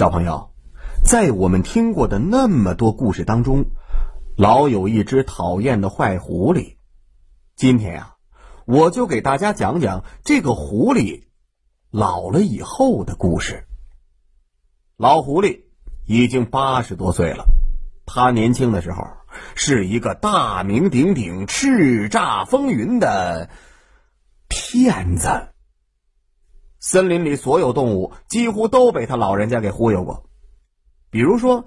小朋友，在我们听过的那么多故事当中，老有一只讨厌的坏狐狸。今天呀，我就给大家讲讲这个狐狸老了以后的故事。老狐狸已经八十多岁了，他年轻的时候是一个大名鼎鼎、叱咤风云的骗子。森林里所有动物几乎都被他老人家给忽悠过，比如说，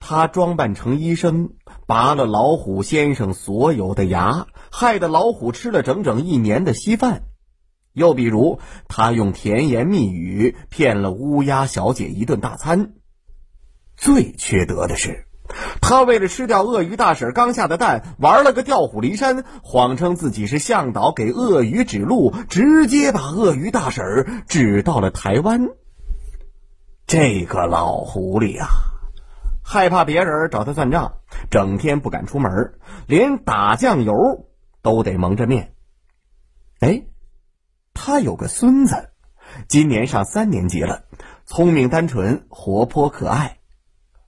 他装扮成医生，拔了老虎先生所有的牙，害得老虎吃了整整一年的稀饭；又比如，他用甜言蜜语骗了乌鸦小姐一顿大餐。最缺德的是。他为了吃掉鳄鱼大婶刚下的蛋，玩了个调虎离山，谎称自己是向导，给鳄鱼指路，直接把鳄鱼大婶指到了台湾。这个老狐狸啊，害怕别人找他算账，整天不敢出门，连打酱油都得蒙着面。哎，他有个孙子，今年上三年级了，聪明单纯，活泼可爱。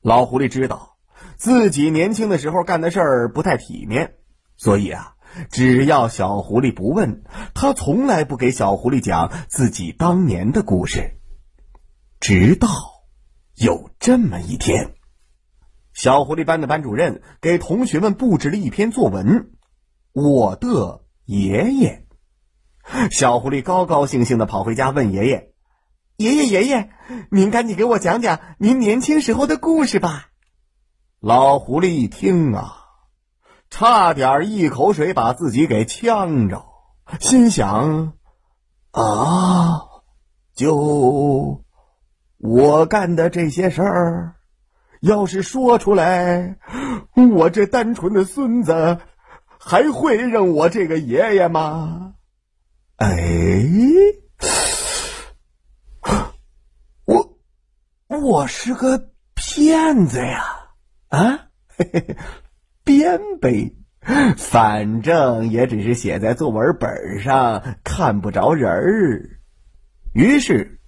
老狐狸知道。自己年轻的时候干的事儿不太体面，所以啊，只要小狐狸不问，他从来不给小狐狸讲自己当年的故事。直到有这么一天，小狐狸班的班主任给同学们布置了一篇作文，《我的爷爷》。小狐狸高高兴兴的跑回家问爷爷：“爷爷爷爷，您赶紧给我讲讲您年轻时候的故事吧。”老狐狸一听啊，差点一口水把自己给呛着，心想：“啊，就我干的这些事儿，要是说出来，我这单纯的孙子还会认我这个爷爷吗？”哎，我我是个骗子呀！啊，编呗，反正也只是写在作文本上，看不着人儿。于是，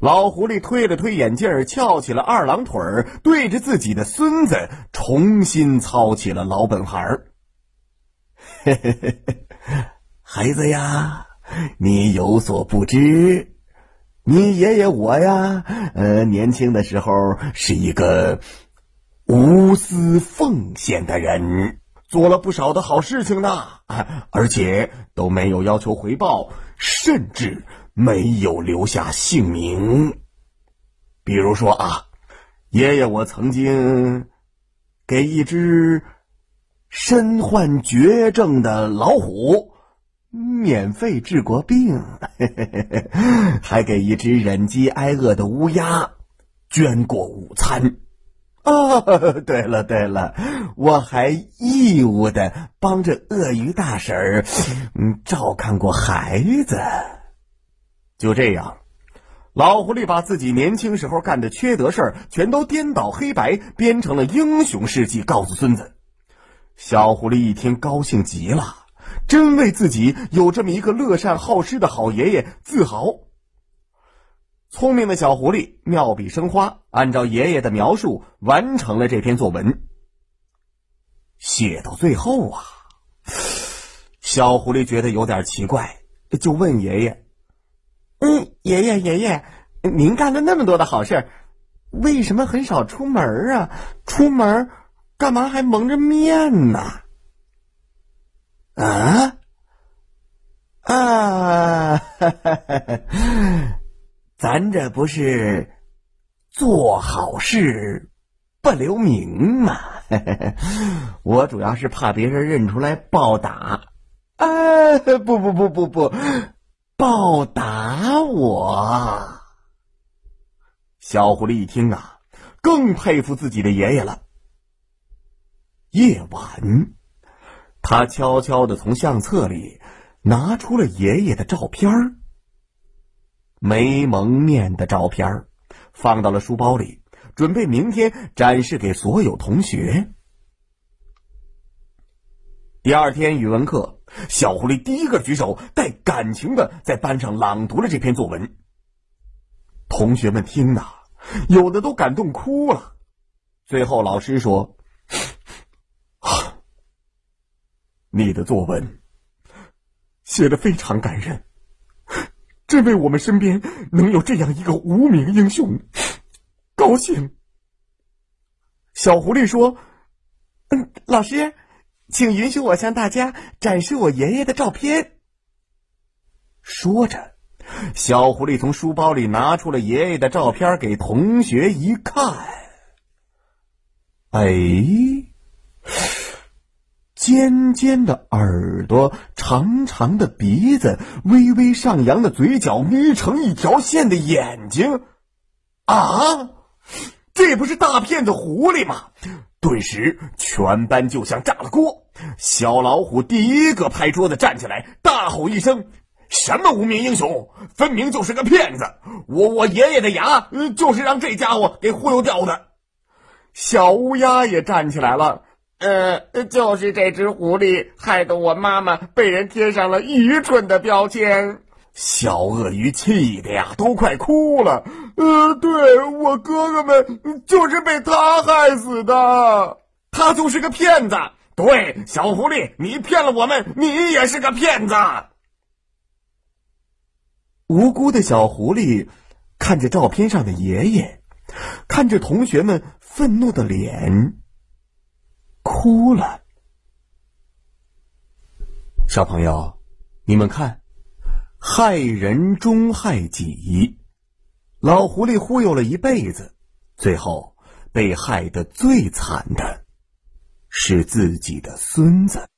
老狐狸推了推眼镜，翘起了二郎腿，对着自己的孙子重新操起了老本行儿。孩子呀，你有所不知，你爷爷我呀，呃，年轻的时候是一个。无私奉献的人做了不少的好事情呢，而且都没有要求回报，甚至没有留下姓名。比如说啊，爷爷我曾经给一只身患绝症的老虎免费治过病，还给一只忍饥挨饿的乌鸦捐过午餐。哦，对了对了，我还义务的帮着鳄鱼大婶儿，嗯，照看过孩子。就这样，老狐狸把自己年轻时候干的缺德事儿全都颠倒黑白，编成了英雄事迹，告诉孙子。小狐狸一听，高兴极了，真为自己有这么一个乐善好施的好爷爷自豪。聪明的小狐狸妙笔生花，按照爷爷的描述完成了这篇作文。写到最后啊，小狐狸觉得有点奇怪，就问爷爷：“嗯，爷爷爷爷，您干了那么多的好事，为什么很少出门啊？出门干嘛还蒙着面呢？”啊啊！哈哈哈咱这不是做好事不留名吗？我主要是怕别人认出来暴打。啊，不不不不不，暴打我！小狐狸一听啊，更佩服自己的爷爷了。夜晚，他悄悄的从相册里拿出了爷爷的照片儿。没蒙面的照片放到了书包里，准备明天展示给所有同学。第二天语文课，小狐狸第一个举手，带感情的在班上朗读了这篇作文。同学们听呐，有的都感动哭了。最后，老师说：“你的作文写的非常感人，真为我们身边能有这样一个无名英雄高兴。”小狐狸说：“嗯，老师，请允许我向大家展示我爷爷的照片。”说着，小狐狸从书包里拿出了爷爷的照片，给同学一看。哎，尖尖的耳朵，长长的鼻子，微微上扬的嘴角，眯成一条线的眼睛，啊，这不是大骗子狐狸吗？顿时，全班就像炸了锅。小老虎第一个拍桌子站起来，大吼一声。什么无名英雄，分明就是个骗子！我我爷爷的牙，就是让这家伙给忽悠掉的。小乌鸦也站起来了，呃，就是这只狐狸害得我妈妈被人贴上了愚蠢的标签。小鳄鱼气的呀，都快哭了。呃，对我哥哥们就是被他害死的，他就是个骗子。对，小狐狸，你骗了我们，你也是个骗子。无辜的小狐狸看着照片上的爷爷，看着同学们愤怒的脸，哭了。小朋友，你们看，害人终害己，老狐狸忽悠了一辈子，最后被害的最惨的是自己的孙子。